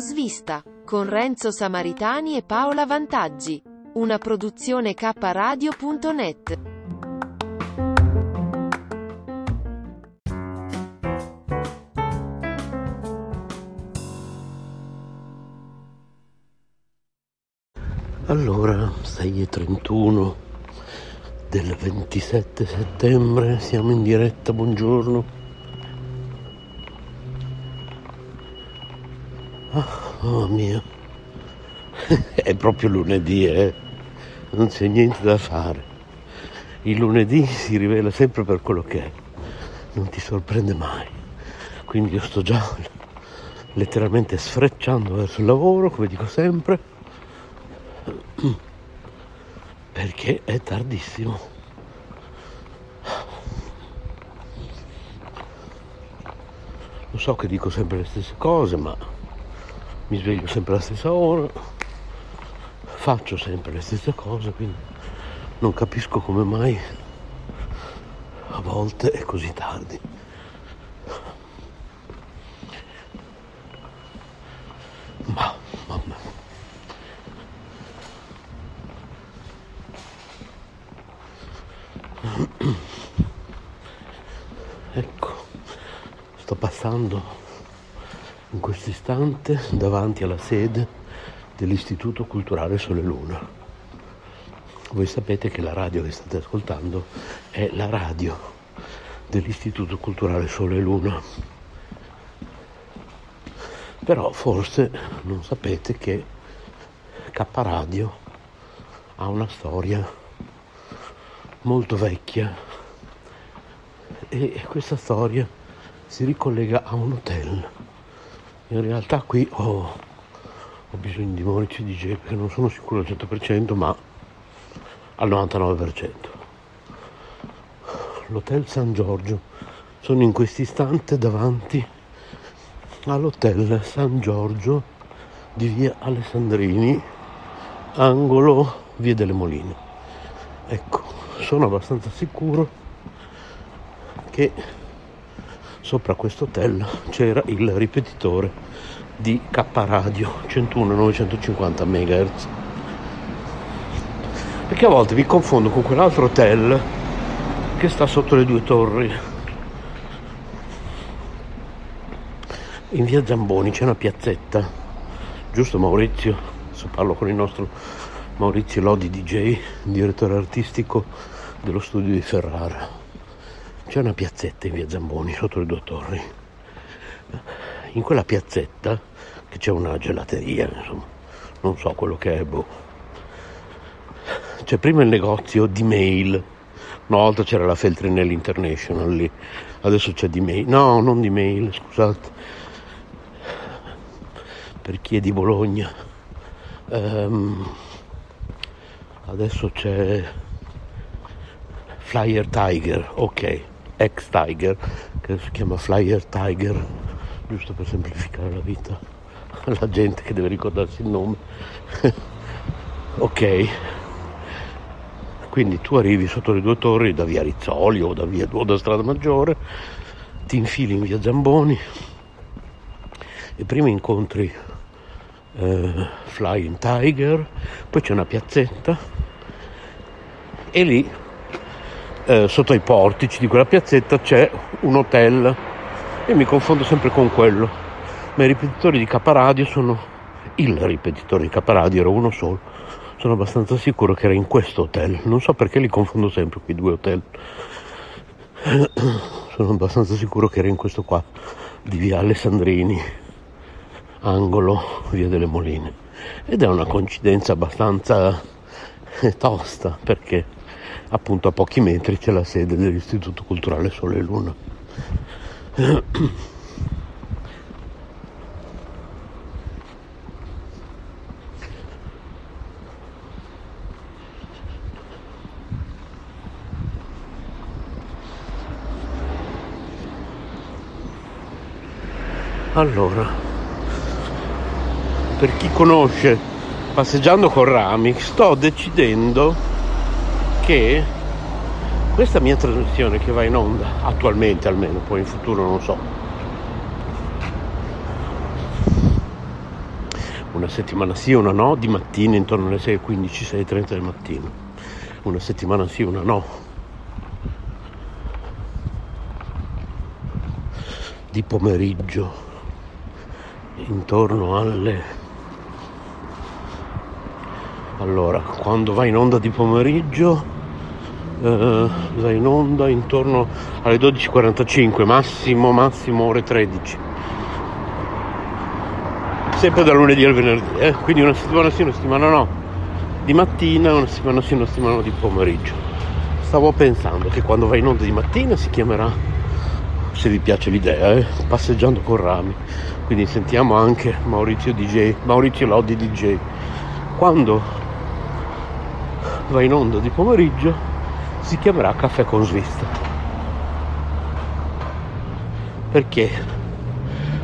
Svista, con Renzo Samaritani e Paola Vantaggi. Una produzione kradio.net. Allora, 6.31 del 27 settembre, siamo in diretta, buongiorno. Mamma mia, è proprio lunedì, eh? Non c'è niente da fare. Il lunedì si rivela sempre per quello che è, non ti sorprende mai. Quindi io sto già letteralmente sfrecciando verso il lavoro, come dico sempre, perché è tardissimo. Lo so che dico sempre le stesse cose, ma mi sveglio sempre alla stessa ora, faccio sempre le stesse cose, quindi non capisco come mai a volte è così tardi. Ma, mamma. Ecco, sto passando in questo istante davanti alla sede dell'Istituto Culturale Sole Luna. Voi sapete che la radio che state ascoltando è la radio dell'Istituto Culturale Sole Luna. Però forse non sapete che K Radio ha una storia molto vecchia e questa storia si ricollega a un hotel. In realtà qui ho, ho bisogno di Morici DJ perché non sono sicuro al 100% ma al 99%. L'hotel San Giorgio. Sono in questo istante davanti all'hotel San Giorgio di via Alessandrini, angolo via delle Moline. Ecco, sono abbastanza sicuro che sopra questo hotel c'era il ripetitore di K Radio 101 950 MHz perché a volte vi confondo con quell'altro hotel che sta sotto le due torri. In via Zamboni c'è una piazzetta. Giusto Maurizio? Adesso parlo con il nostro Maurizio Lodi DJ direttore artistico dello studio di Ferrara c'è una piazzetta in via Zamboni sotto le due torri. In quella piazzetta, che c'è una gelateria, insomma, non so quello che è, boh. C'è prima il negozio di mail. Una volta c'era la Feltrinelli International lì, adesso c'è di mail. No, non di mail, scusate. Per chi è di Bologna. Um, adesso c'è Flyer Tiger, ok ex Tiger, che si chiama Flyer Tiger, giusto per semplificare la vita alla gente che deve ricordarsi il nome. ok, quindi tu arrivi sotto le due torri da via Rizzoli o da, via, o da Strada Maggiore, ti infili in via Zamboni e prima incontri eh, Flying Tiger, poi c'è una piazzetta e lì eh, sotto ai portici di quella piazzetta c'è un hotel e mi confondo sempre con quello. Ma i ripetitori di Caparadio sono il ripetitore di Caparadio, era uno solo. Sono abbastanza sicuro che era in questo hotel. Non so perché li confondo sempre quei due hotel. Sono abbastanza sicuro che era in questo qua di via Alessandrini, angolo via delle Moline. Ed è una coincidenza abbastanza tosta perché appunto a pochi metri c'è la sede dell'Istituto Culturale Sole e Luna. Allora, per chi conosce passeggiando con rami, sto decidendo che questa mia trasmissione che va in onda, attualmente almeno, poi in futuro non so, una settimana sì, una no, di mattina intorno alle 6.15, 6.30 del mattino, una settimana sì, una no, di pomeriggio intorno alle allora quando va in onda di pomeriggio eh, in onda intorno alle 12.45 massimo massimo ore 13 sempre da lunedì al venerdì eh? quindi una settimana sì una settimana no di mattina una settimana sì una settimana di pomeriggio stavo pensando che quando va in onda di mattina si chiamerà se vi piace l'idea, eh? passeggiando con rami. Quindi sentiamo anche Maurizio DJ, Maurizio Lodi DJ. Quando va in onda di pomeriggio si chiamerà Caffè con Svista. Perché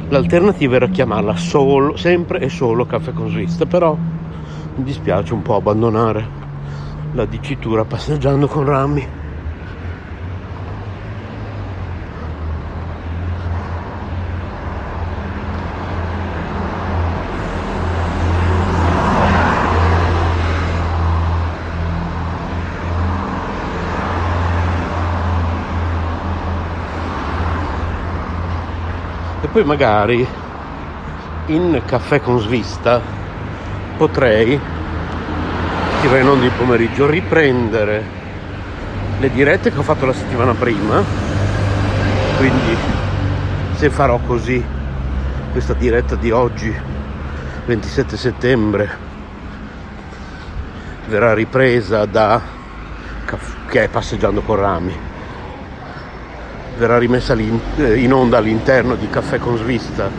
l'alternativa era chiamarla solo, sempre e solo Caffè con Svista, però mi dispiace un po' abbandonare la dicitura passeggiando con rami. Poi magari in caffè con svista potrei in onda il pomeriggio riprendere le dirette che ho fatto la settimana prima. Quindi se farò così questa diretta di oggi 27 settembre verrà ripresa da che è passeggiando con rami verrà rimessa eh, in onda all'interno di Caffè con Svista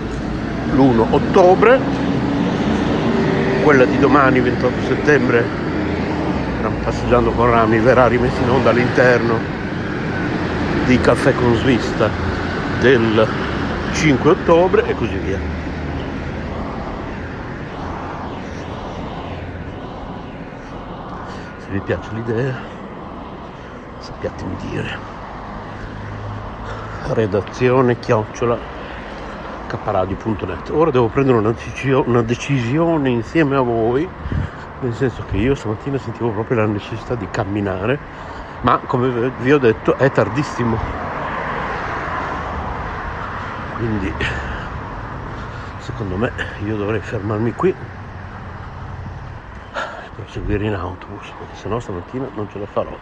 l'1 ottobre, quella di domani 28 settembre, passeggiando con Rami, verrà rimessa in onda all'interno di Caffè con Svista del 5 ottobre e così via. Se vi piace l'idea, sappiatemi dire redazione chiocciola caparadio.net ora devo prendere una, una decisione insieme a voi nel senso che io stamattina sentivo proprio la necessità di camminare ma come vi ho detto è tardissimo. Quindi secondo me io dovrei fermarmi qui e proseguire in autobus perché sennò stamattina non ce la farò.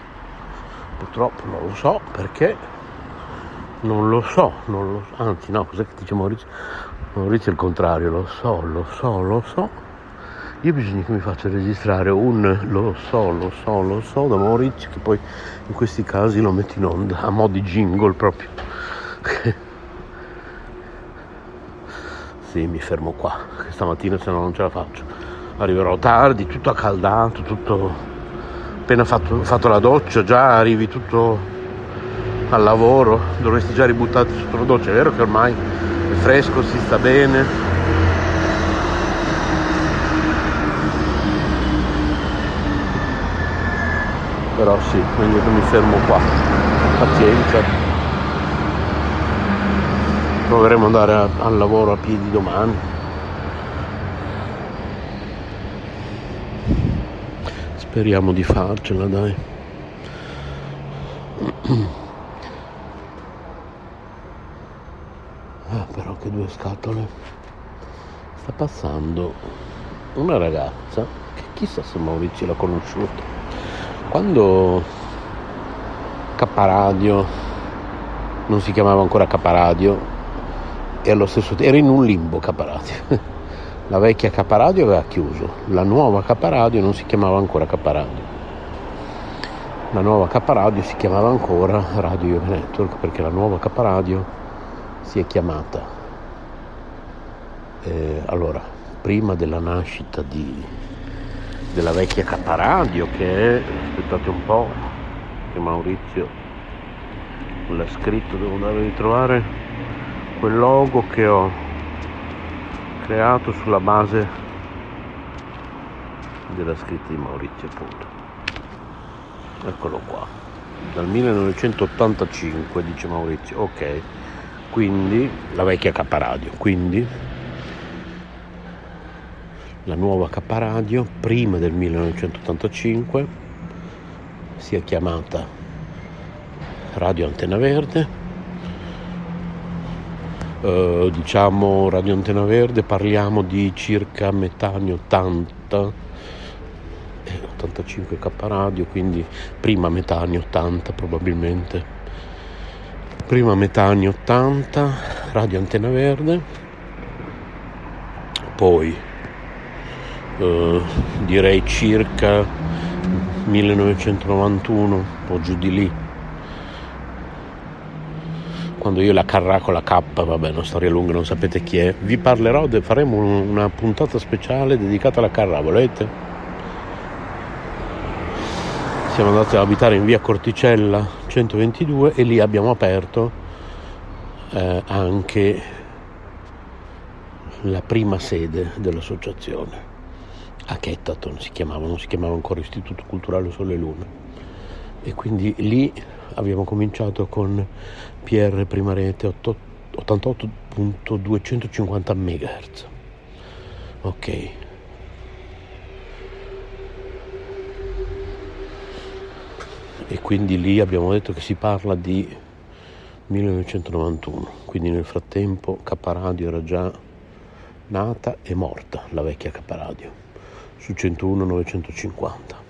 Purtroppo non lo so perché non lo so, non lo so, anzi no, cos'è che dice Maurizio? Maurizio è il contrario, lo so, lo so, lo so. Io bisogna che mi faccia registrare un lo so, lo so, lo so da Maurizio che poi in questi casi lo metto in onda a mo' di jingle proprio. sì, mi fermo qua, che stamattina se no non ce la faccio. Arriverò tardi, tutto accaldato, tutto appena fatto, fatto la doccia, già arrivi tutto al lavoro, dovresti già ributtare sotto la doccia, è vero che ormai è fresco, si sta bene. Però sì, che mi fermo qua. Pazienza. Proveremo ad andare a, al lavoro a piedi domani. Speriamo di farcela, dai. Ah, però che due scatole. Sta passando una ragazza che chissà se Maurizio l'ha conosciuta. Quando Caparadio non si chiamava ancora Caparadio e allo stesso tempo era in un limbo Caparadio. La vecchia Caparadio aveva chiuso, la nuova Caparadio non si chiamava ancora Caparadio. La nuova Caparadio si chiamava ancora Radio Yoga Network perché la nuova Caparadio si è chiamata. Eh, allora, prima della nascita di, della vecchia Caparadio che è, aspettate un po', che Maurizio l'ha scritto, devo andare a ritrovare quel logo che ho creato sulla base della scritta di Maurizio appunto. Eccolo qua. Dal 1985 dice Maurizio. Ok. Quindi la vecchia Caparadio quindi la nuova Caparadio prima del 1985 si è chiamata Radio Antena Verde. Eh, diciamo Radio Antena Verde parliamo di circa metà anni 80 85 K Radio quindi prima metà anni 80 probabilmente. Prima metà anni 80 Radio Antena Verde. Poi eh, direi circa 1991 o giù di lì quando io la carrà con la K, vabbè, una storia lunga, non sapete chi è, vi parlerò, faremo una puntata speciale dedicata alla carrà, volete? Siamo andati ad abitare in via Corticella 122 e lì abbiamo aperto eh, anche la prima sede dell'associazione a Chettaton si chiamava, non si chiamava ancora Istituto Culturale Sole Luna e quindi lì abbiamo cominciato con PR prima rete 88.250 MHz. Ok. E quindi lì abbiamo detto che si parla di 1991, quindi nel frattempo K Radio era già nata e morta, la vecchia K Radio, su 101 950.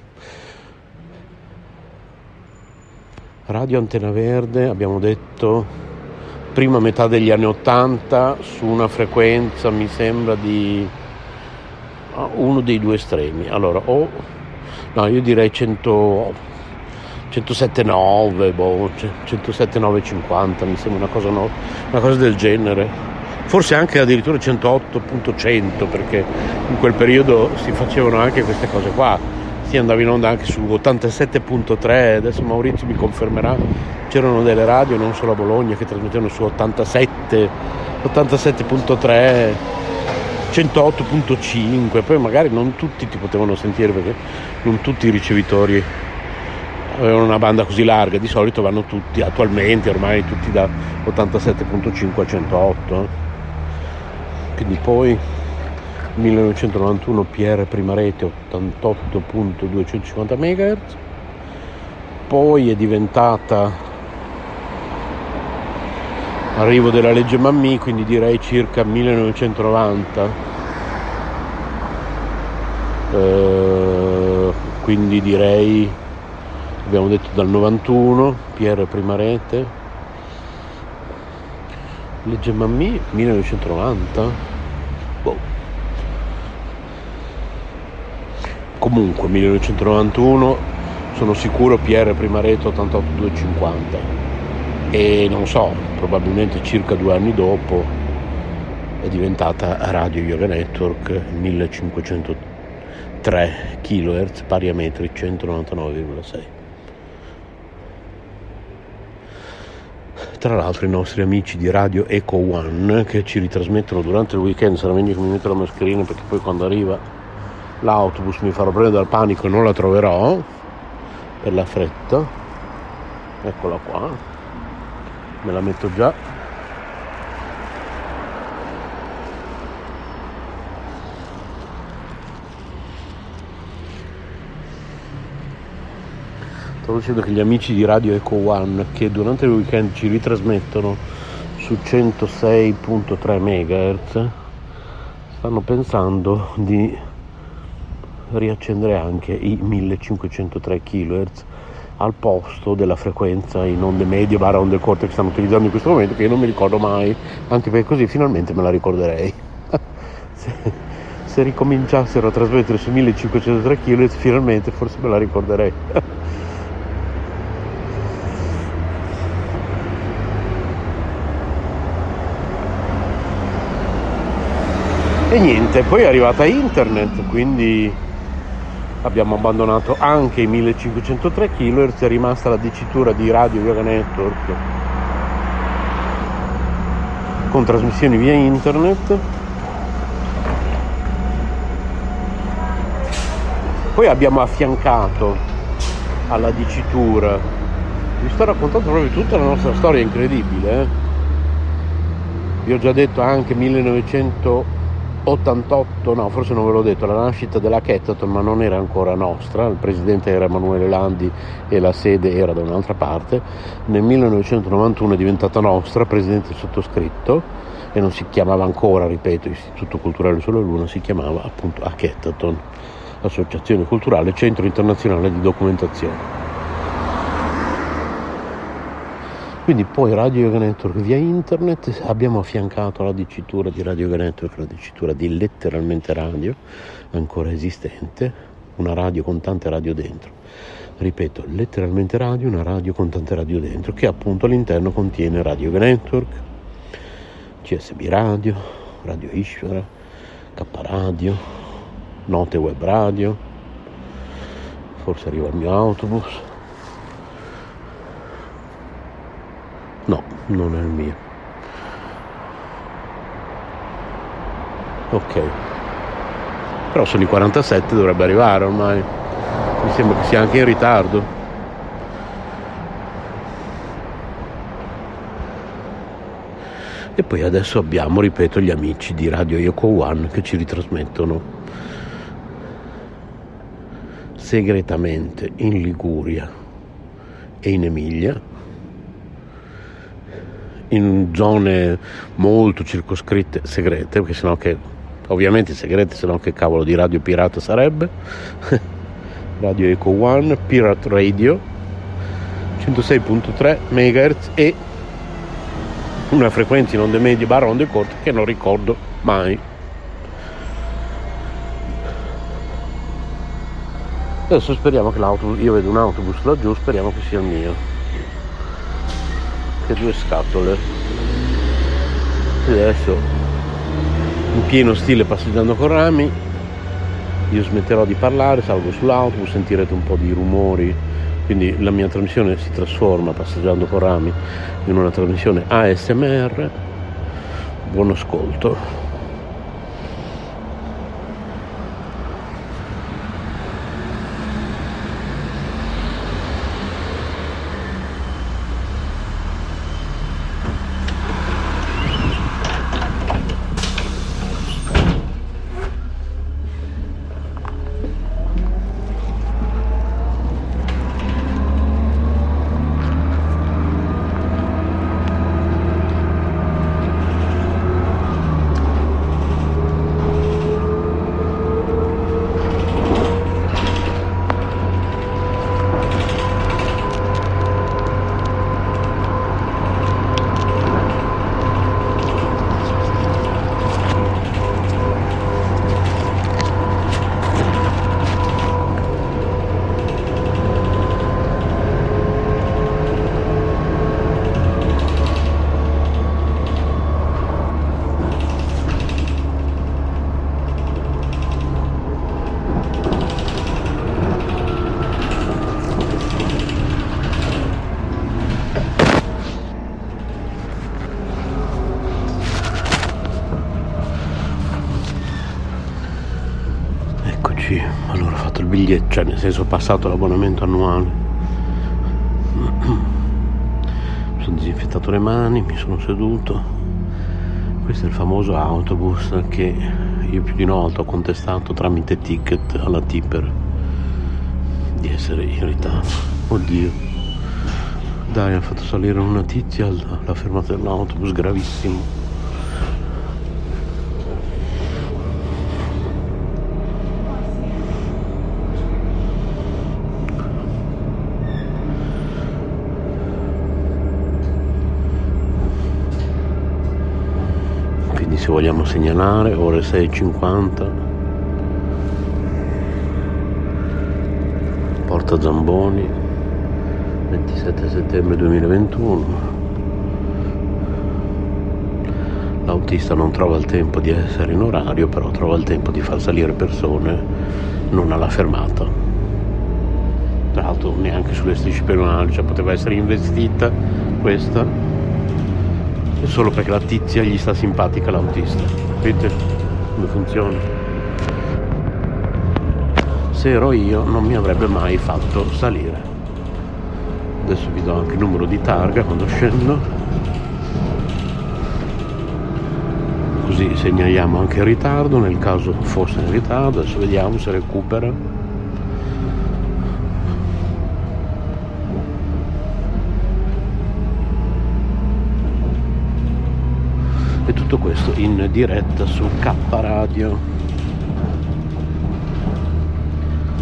Radio Antena Verde, abbiamo detto, prima metà degli anni 80 su una frequenza mi sembra di ah, uno dei due estremi. Allora, o no, io direi 100, 107,9, boh, 107,950, mi sembra una cosa, no, una cosa del genere. Forse anche addirittura 108.100 perché in quel periodo si facevano anche queste cose qua. Sì, andava in onda anche su 87.3, adesso Maurizio mi confermerà, c'erano delle radio non solo a Bologna che trasmettevano su 87, 87.3, 108.5, poi magari non tutti ti potevano sentire perché non tutti i ricevitori avevano una banda così larga, di solito vanno tutti, attualmente ormai tutti da 87.5 a 108. Quindi poi 1991 PR prima rete 88.250 MHz, poi è diventata arrivo della legge Mammì, quindi direi circa 1990, eh, quindi direi abbiamo detto dal 91 PR prima rete, legge Mammì 1990. Boh. comunque 1991 sono sicuro PR prima rete 88250 e non so probabilmente circa due anni dopo è diventata Radio Yoga Network 1503 kHz pari a metri 199,6 tra l'altro i nostri amici di Radio Eco One che ci ritrasmettono durante il weekend. Sarà meglio che mi metto la mascherina perché poi quando arriva l'autobus mi farò prendere dal panico e non la troverò per la fretta. Eccola qua. Me la metto già Stavo dicendo che gli amici di Radio Eco One che durante il weekend ci ritrasmettono su 106.3 MHz stanno pensando di riaccendere anche i 1503 kHz al posto della frequenza in onde medie barra onde corte che stanno utilizzando in questo momento che io non mi ricordo mai anche perché così finalmente me la ricorderei. Se, se ricominciassero a trasmettere su 1503 kHz finalmente forse me la ricorderei E niente, poi è arrivata internet, quindi abbiamo abbandonato anche i 1503 kHz, è rimasta la dicitura di Radio Yoga Network con trasmissioni via internet. Poi abbiamo affiancato alla dicitura, vi sto raccontando proprio tutta la nostra storia incredibile. Eh? Vi ho già detto anche 1900 88, no, forse non ve l'ho detto, la nascita della Kettaton, ma non era ancora nostra, il presidente era Emanuele Landi e la sede era da un'altra parte. Nel 1991 è diventata nostra, presidente sottoscritto, e non si chiamava ancora, ripeto, Istituto Culturale Sole Luna, si chiamava appunto Akettaton, Associazione Culturale Centro Internazionale di Documentazione. Quindi poi Radio Yoga Network via internet abbiamo affiancato alla dicitura di Radio Yoga Network la dicitura di letteralmente radio, ancora esistente, una radio con tante radio dentro. Ripeto, letteralmente radio, una radio con tante radio dentro, che appunto all'interno contiene Radio Yoga Network, CSB Radio, Radio Ishvara, K Radio, Note Web Radio, forse arriva il mio autobus No, non è il mio. Ok. Però sono i 47, dovrebbe arrivare ormai. Mi sembra che sia anche in ritardo. E poi adesso abbiamo, ripeto, gli amici di Radio Yoko One che ci ritrasmettono segretamente in Liguria e in Emilia in zone molto circoscritte, segrete, perché sennò che, ovviamente segrete, sennò che cavolo di radio pirata sarebbe. radio Eco One, Pirate Radio, 106.3 MHz e una frequenza in onde medie barra onde corte che non ricordo mai. Adesso speriamo che l'autobus, io vedo un autobus laggiù, speriamo che sia il mio che due scatole. Adesso in pieno stile passeggiando con rami. Io smetterò di parlare salgo sull'autobus sentirete un po' di rumori. Quindi la mia trasmissione si trasforma passeggiando con rami in una trasmissione ASMR buon ascolto biglietto, cioè nel senso ho passato l'abbonamento annuale. Mi sono disinfettato le mani, mi sono seduto. Questo è il famoso autobus che io più di una volta ho contestato tramite ticket alla tipper di essere in ritardo. Oddio. Dai, ha fatto salire una tizia alla, fermata dell'autobus, gravissimo. Quindi se vogliamo segnalare, ore 6.50, Porta Zamboni, 27 settembre 2021. L'autista non trova il tempo di essere in orario, però trova il tempo di far salire persone non alla fermata. Tra l'altro neanche sulle strisce pedonali, cioè poteva essere investita questa solo perché la tizia gli sta simpatica l'autista. Vedete come funziona? Se ero io non mi avrebbe mai fatto salire. Adesso vi do anche il numero di targa quando scendo. Così segnaliamo anche il ritardo nel caso fosse in ritardo. Adesso vediamo se recupera. Tutto questo in diretta su K Radio.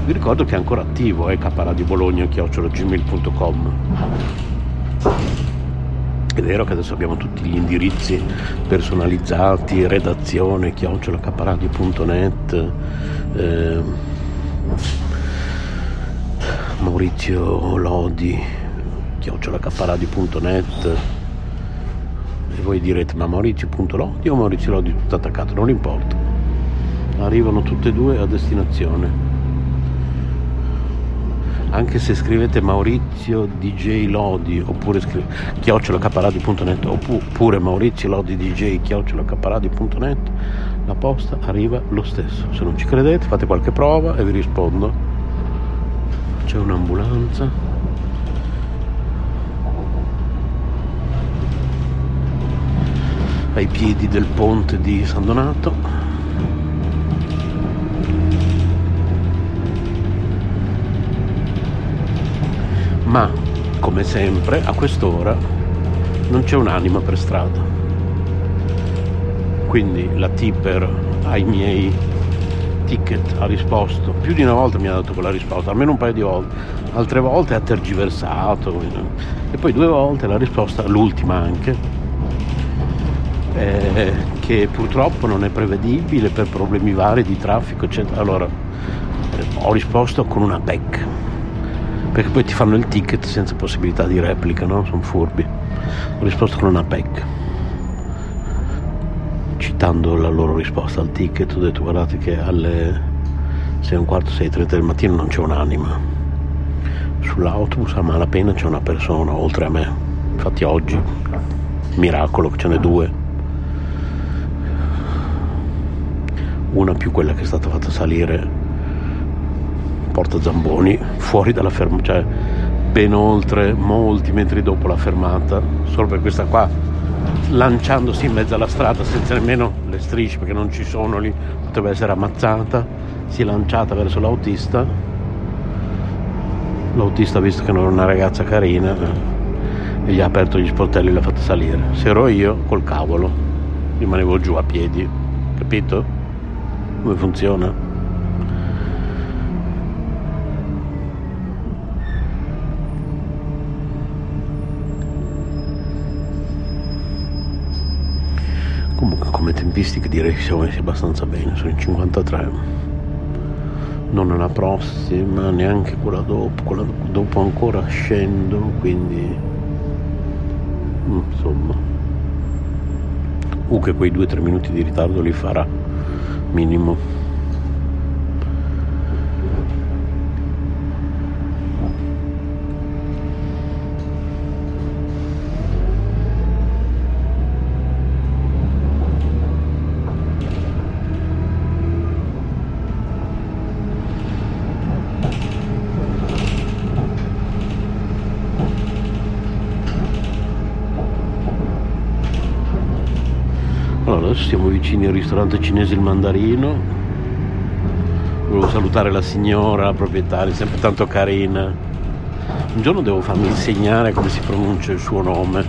Vi ricordo che è ancora attivo è eh, kradio bologna gmail.com è vero che adesso abbiamo tutti gli indirizzi personalizzati, redazione, chiocciolacapparadio.net, eh, Maurizio Lodi, chiocciolacapparadio.net e voi direte ma Maurizio.lodi o Maurizio Lodi tutto attaccato, non importa. Arrivano tutte e due a destinazione. Anche se scrivete Maurizio DJ Lodi oppure scri- chiocciolacaparadi.net oppure Maurizio Lodi DJ chiocciolacaparadi.net la posta arriva lo stesso. Se non ci credete fate qualche prova e vi rispondo. C'è un'ambulanza. Ai piedi del ponte di San Donato. Ma, come sempre, a quest'ora non c'è un'anima per strada. Quindi la tipper ai miei ticket ha risposto, più di una volta mi ha dato quella risposta, almeno un paio di volte, altre volte ha tergiversato e poi due volte la risposta, l'ultima anche, eh, che purtroppo non è prevedibile per problemi vari di traffico, eccetera. Allora eh, ho risposto con una PEC, perché poi ti fanno il ticket senza possibilità di replica, no? Sono furbi. Ho risposto con una PEC. Citando la loro risposta al ticket, ho detto guardate che alle 6 un quarto, 6.30 del mattino non c'è un'anima. Sull'autobus a malapena c'è una persona oltre a me. Infatti oggi, miracolo che ce n'è due una più quella che è stata fatta salire Porta Zamboni fuori dalla fermata, cioè ben oltre molti metri dopo la fermata, solo per questa qua lanciandosi in mezzo alla strada senza nemmeno le strisce perché non ci sono lì, potrebbe essere ammazzata, si è lanciata verso l'autista. L'autista visto che non era una ragazza carina e gli ha aperto gli sportelli e l'ha fatta salire. Se ero io, col cavolo, rimanevo giù a piedi, capito? Come funziona? Comunque come tempistiche direi che siamo messi abbastanza bene, sono in 53. Non alla prossima, neanche quella dopo, quella dopo ancora scendo, quindi insomma. Uh, che quei 2-3 minuti di ritardo li farà mínimo. Adesso siamo vicini al ristorante cinese Il Mandarino. Volevo salutare la signora, la proprietaria, sempre tanto carina. Un giorno devo farmi insegnare come si pronuncia il suo nome,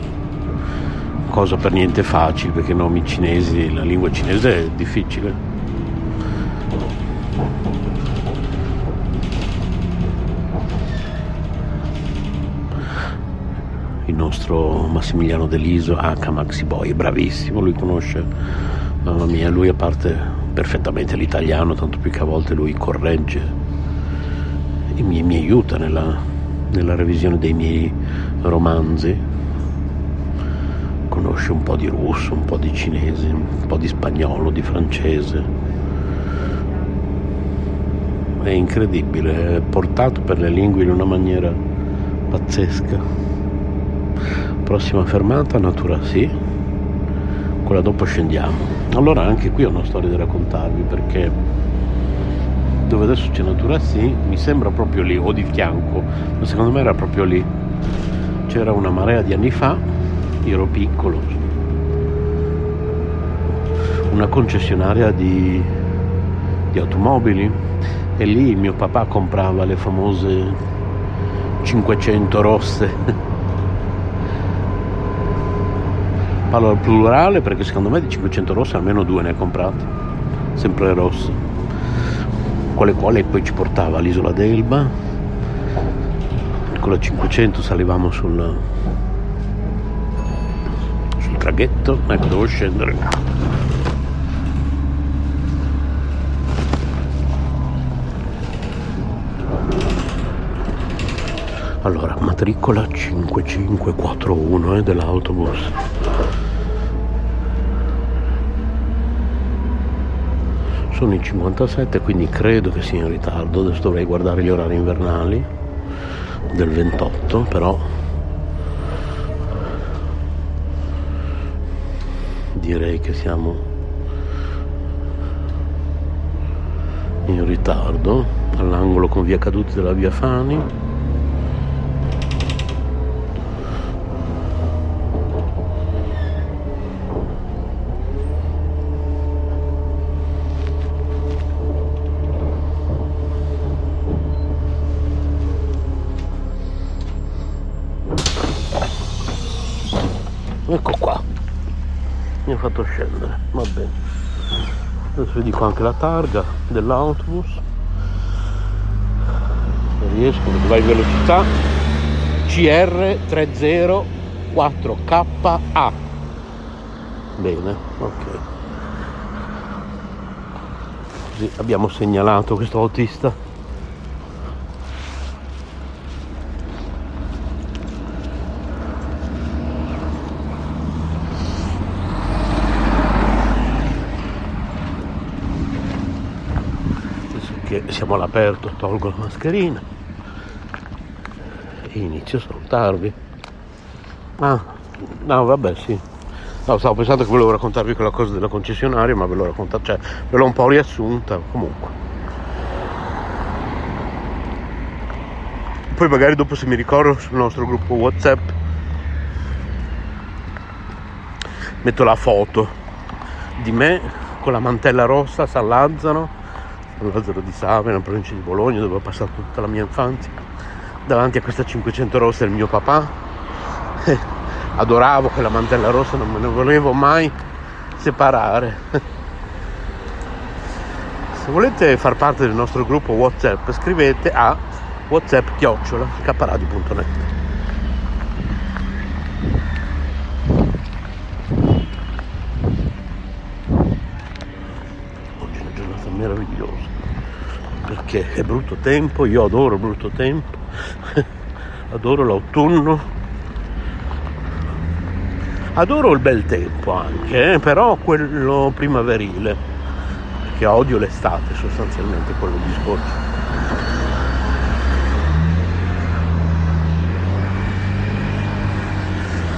cosa per niente facile perché nomi cinesi, la lingua cinese è difficile. Nostro Massimiliano Deliso, H. Maxi Boy, bravissimo, lui conosce, mamma mia, lui a parte perfettamente l'italiano, tanto più che a volte lui corregge e mi, mi aiuta nella, nella revisione dei miei romanzi. Conosce un po' di russo, un po' di cinese, un po' di spagnolo, di francese. È incredibile, è portato per le lingue in una maniera pazzesca. Prossima fermata, Natura sì, quella dopo scendiamo. Allora anche qui ho una storia da raccontarvi perché dove adesso c'è Natura sì, mi sembra proprio lì, o di fianco, ma secondo me era proprio lì. C'era una marea di anni fa, io ero piccolo, una concessionaria di, di automobili e lì mio papà comprava le famose 500 rosse. Parlo al plurale perché secondo me di 500 rosse almeno due ne ha comprate, sempre rosse, con le quali poi ci portava all'isola d'Elba. Con la 500 salivamo sul, sul traghetto, ecco devo scendere. Allora, matricola 5541 eh, dell'autobus. Sono i 57, quindi credo che sia in ritardo. Adesso dovrei guardare gli orari invernali del 28, però direi che siamo in ritardo all'angolo con via Caduti della via Fani. Fatto scendere, va bene. Adesso vi dico anche la targa dell'autobus. Se riesco, perché vai in velocità. CR304KA. Bene, ok. Così abbiamo segnalato questo autista. che siamo all'aperto, tolgo la mascherina e inizio a salutarvi. Ah, no, vabbè, sì. No, stavo pensando che volevo raccontarvi quella cosa della concessionaria, ma ve l'ho raccontata, cioè ve l'ho un po' riassunta, comunque. Poi magari dopo se mi ricordo sul nostro gruppo WhatsApp metto la foto di me con la mantella rossa a San Lazzaro di Savena, provincia di Bologna, dove ho passato tutta la mia infanzia, davanti a questa 500 rossa del mio papà. Adoravo quella mantella rossa, non me ne volevo mai separare. Se volete far parte del nostro gruppo WhatsApp, scrivete a whatsapp-caparadi.net. Oggi è una giornata meravigliosa perché è brutto tempo, io adoro brutto tempo, adoro l'autunno, adoro il bel tempo anche, eh, però quello primaverile, perché odio l'estate sostanzialmente quello discorso.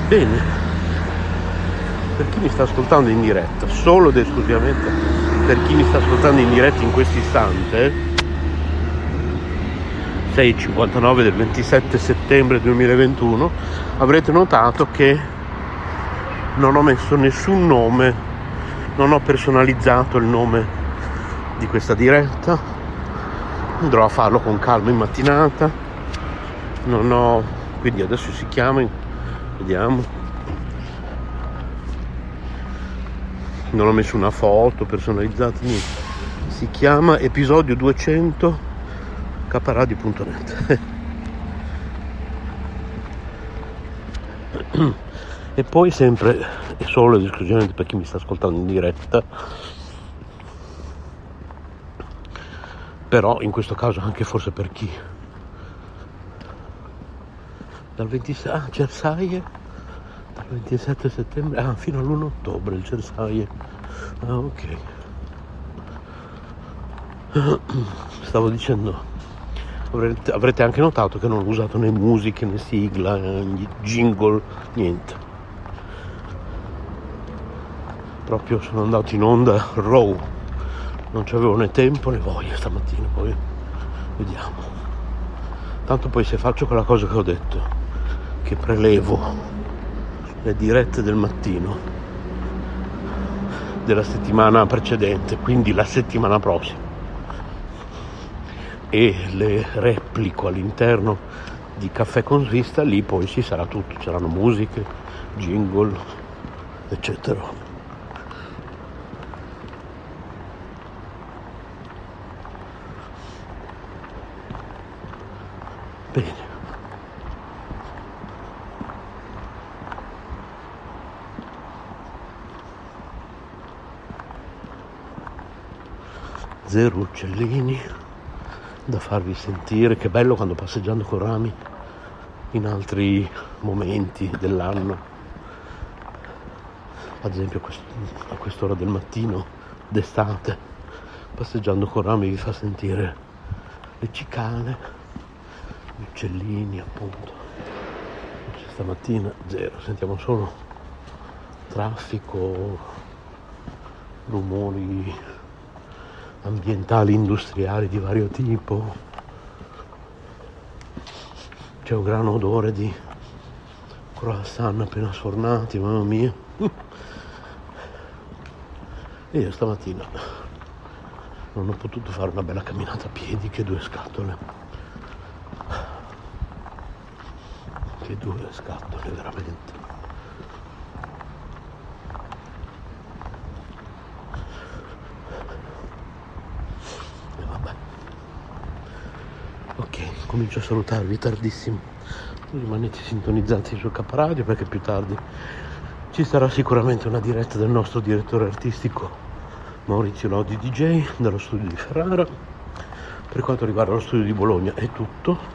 Bene, per chi mi sta ascoltando in diretta, solo ed esclusivamente per chi mi sta ascoltando in diretta in questo istante, 6.59 del 27 settembre 2021 avrete notato che non ho messo nessun nome non ho personalizzato il nome di questa diretta. Andrò a farlo con calma in mattinata. Non ho quindi adesso si chiama vediamo. Non ho messo una foto personalizzata niente. Si chiama episodio 200 caparadio.net e poi sempre e solo ed esclusivamente per chi mi sta ascoltando in diretta. Però in questo caso anche forse per chi? Dal 26 ah, Cersaie. Dal 27 settembre ah, fino all'1 ottobre il Cersaie. Ah ok. Stavo dicendo avrete, avrete anche notato che non ho usato né musiche né sigla né jingle niente. Proprio sono andato in onda raw. Non c'avevo né tempo né voglia stamattina poi vediamo. Tanto poi se faccio quella cosa che ho detto che prelevo le dirette del mattino della settimana precedente quindi la settimana prossima e le replico all'interno di Caffè con Svista lì poi ci sarà tutto ci saranno musiche jingle eccetera Bene. Zero uccellini da farvi sentire. Che bello quando passeggiando con rami in altri momenti dell'anno. Ad esempio a quest'ora del mattino, d'estate, passeggiando con rami vi fa sentire le cicale gli uccellini appunto stamattina zero sentiamo solo traffico rumori ambientali industriali di vario tipo. C'è un gran odore di croissant appena sfornati mamma mia. E io stamattina non ho potuto fare una bella camminata a piedi che due scatole. Che due scatole veramente e vabbè ok comincio a salutarvi tardissimo rimanete sintonizzati sul caparadio perché più tardi ci sarà sicuramente una diretta del nostro direttore artistico Maurizio Lodi DJ dallo studio di Ferrara per quanto riguarda lo studio di Bologna è tutto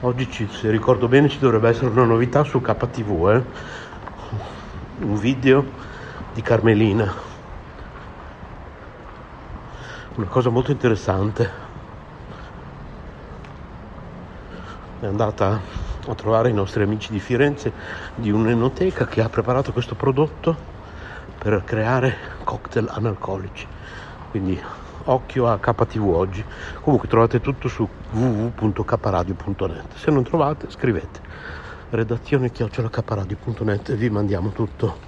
Oggi, ci, se ricordo bene, ci dovrebbe essere una novità su KTV, eh? un video di Carmelina. Una cosa molto interessante. È andata a trovare i nostri amici di Firenze di un'enoteca che ha preparato questo prodotto per creare cocktail analcolici. Quindi occhio a KTV oggi. Comunque trovate tutto su www.kparadio.net. Se non trovate, scrivete redazione chiocciolakparadio.net e vi mandiamo tutto.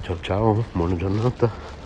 Ciao ciao, buona giornata.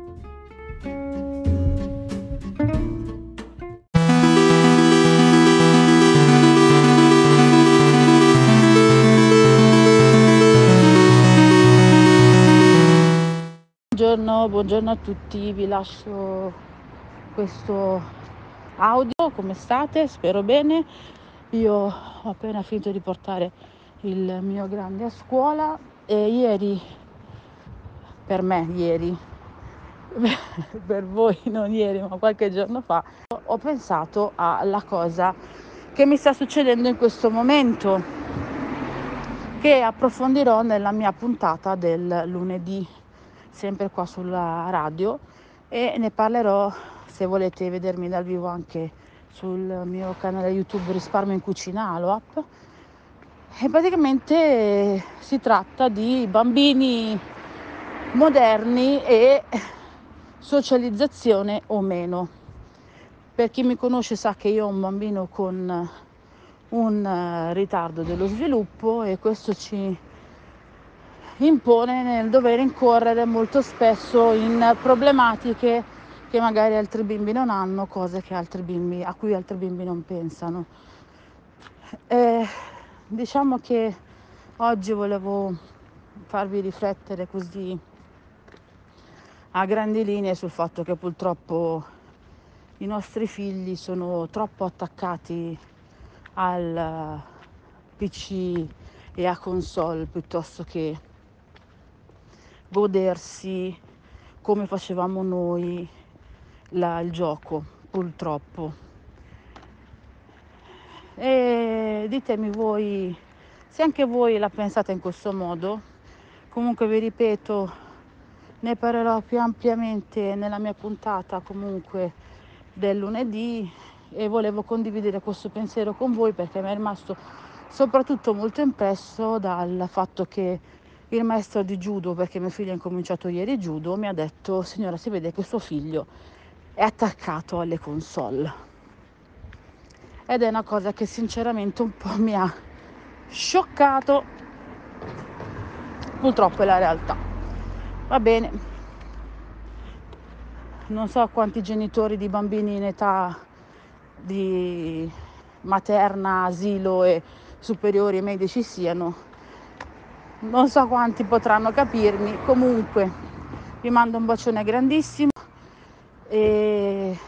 Buongiorno a tutti, vi lascio questo audio, come state? Spero bene. Io ho appena finito di portare il mio grande a scuola e ieri, per me ieri, per voi non ieri ma qualche giorno fa, ho pensato alla cosa che mi sta succedendo in questo momento, che approfondirò nella mia puntata del lunedì, sempre qua sulla radio, e ne parlerò se volete vedermi dal vivo anche sul mio canale YouTube Risparmio in Cucina Aloap. E praticamente si tratta di bambini moderni e socializzazione o meno. Per chi mi conosce sa che io ho un bambino con un ritardo dello sviluppo e questo ci impone nel dover incorrere molto spesso in problematiche che magari altri bimbi non hanno, cose bimbi, a cui altri bimbi non pensano. E diciamo che oggi volevo farvi riflettere così a grandi linee sul fatto che purtroppo i nostri figli sono troppo attaccati al PC e a console piuttosto che godersi come facevamo noi la, il gioco, purtroppo. E ditemi voi se anche voi la pensate in questo modo. Comunque vi ripeto, ne parlerò più ampiamente nella mia puntata comunque del lunedì e volevo condividere questo pensiero con voi perché mi è rimasto soprattutto molto impresso dal fatto che il maestro di judo, perché mio figlio ha incominciato ieri judo, mi ha detto signora si vede che suo figlio è attaccato alle console. Ed è una cosa che sinceramente un po' mi ha scioccato. Purtroppo è la realtà. Va bene. Non so quanti genitori di bambini in età di materna, asilo e superiori e medici siano. Non so quanti potranno capirmi. Comunque vi mando un bacione grandissimo e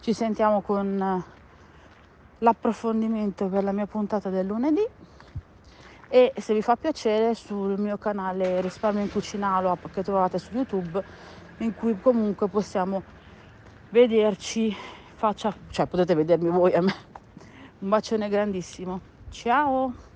ci sentiamo con l'approfondimento per la mia puntata del lunedì e se vi fa piacere sul mio canale Risparmio in Cucinalo che trovate su YouTube in cui comunque possiamo vederci faccia, cioè potete vedermi voi a me. Un bacione grandissimo. Ciao!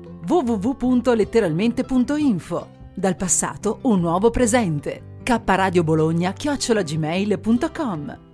www.letteralmente.info. Dal passato un nuovo presente. K Radio Bologna chiocciolagmail.com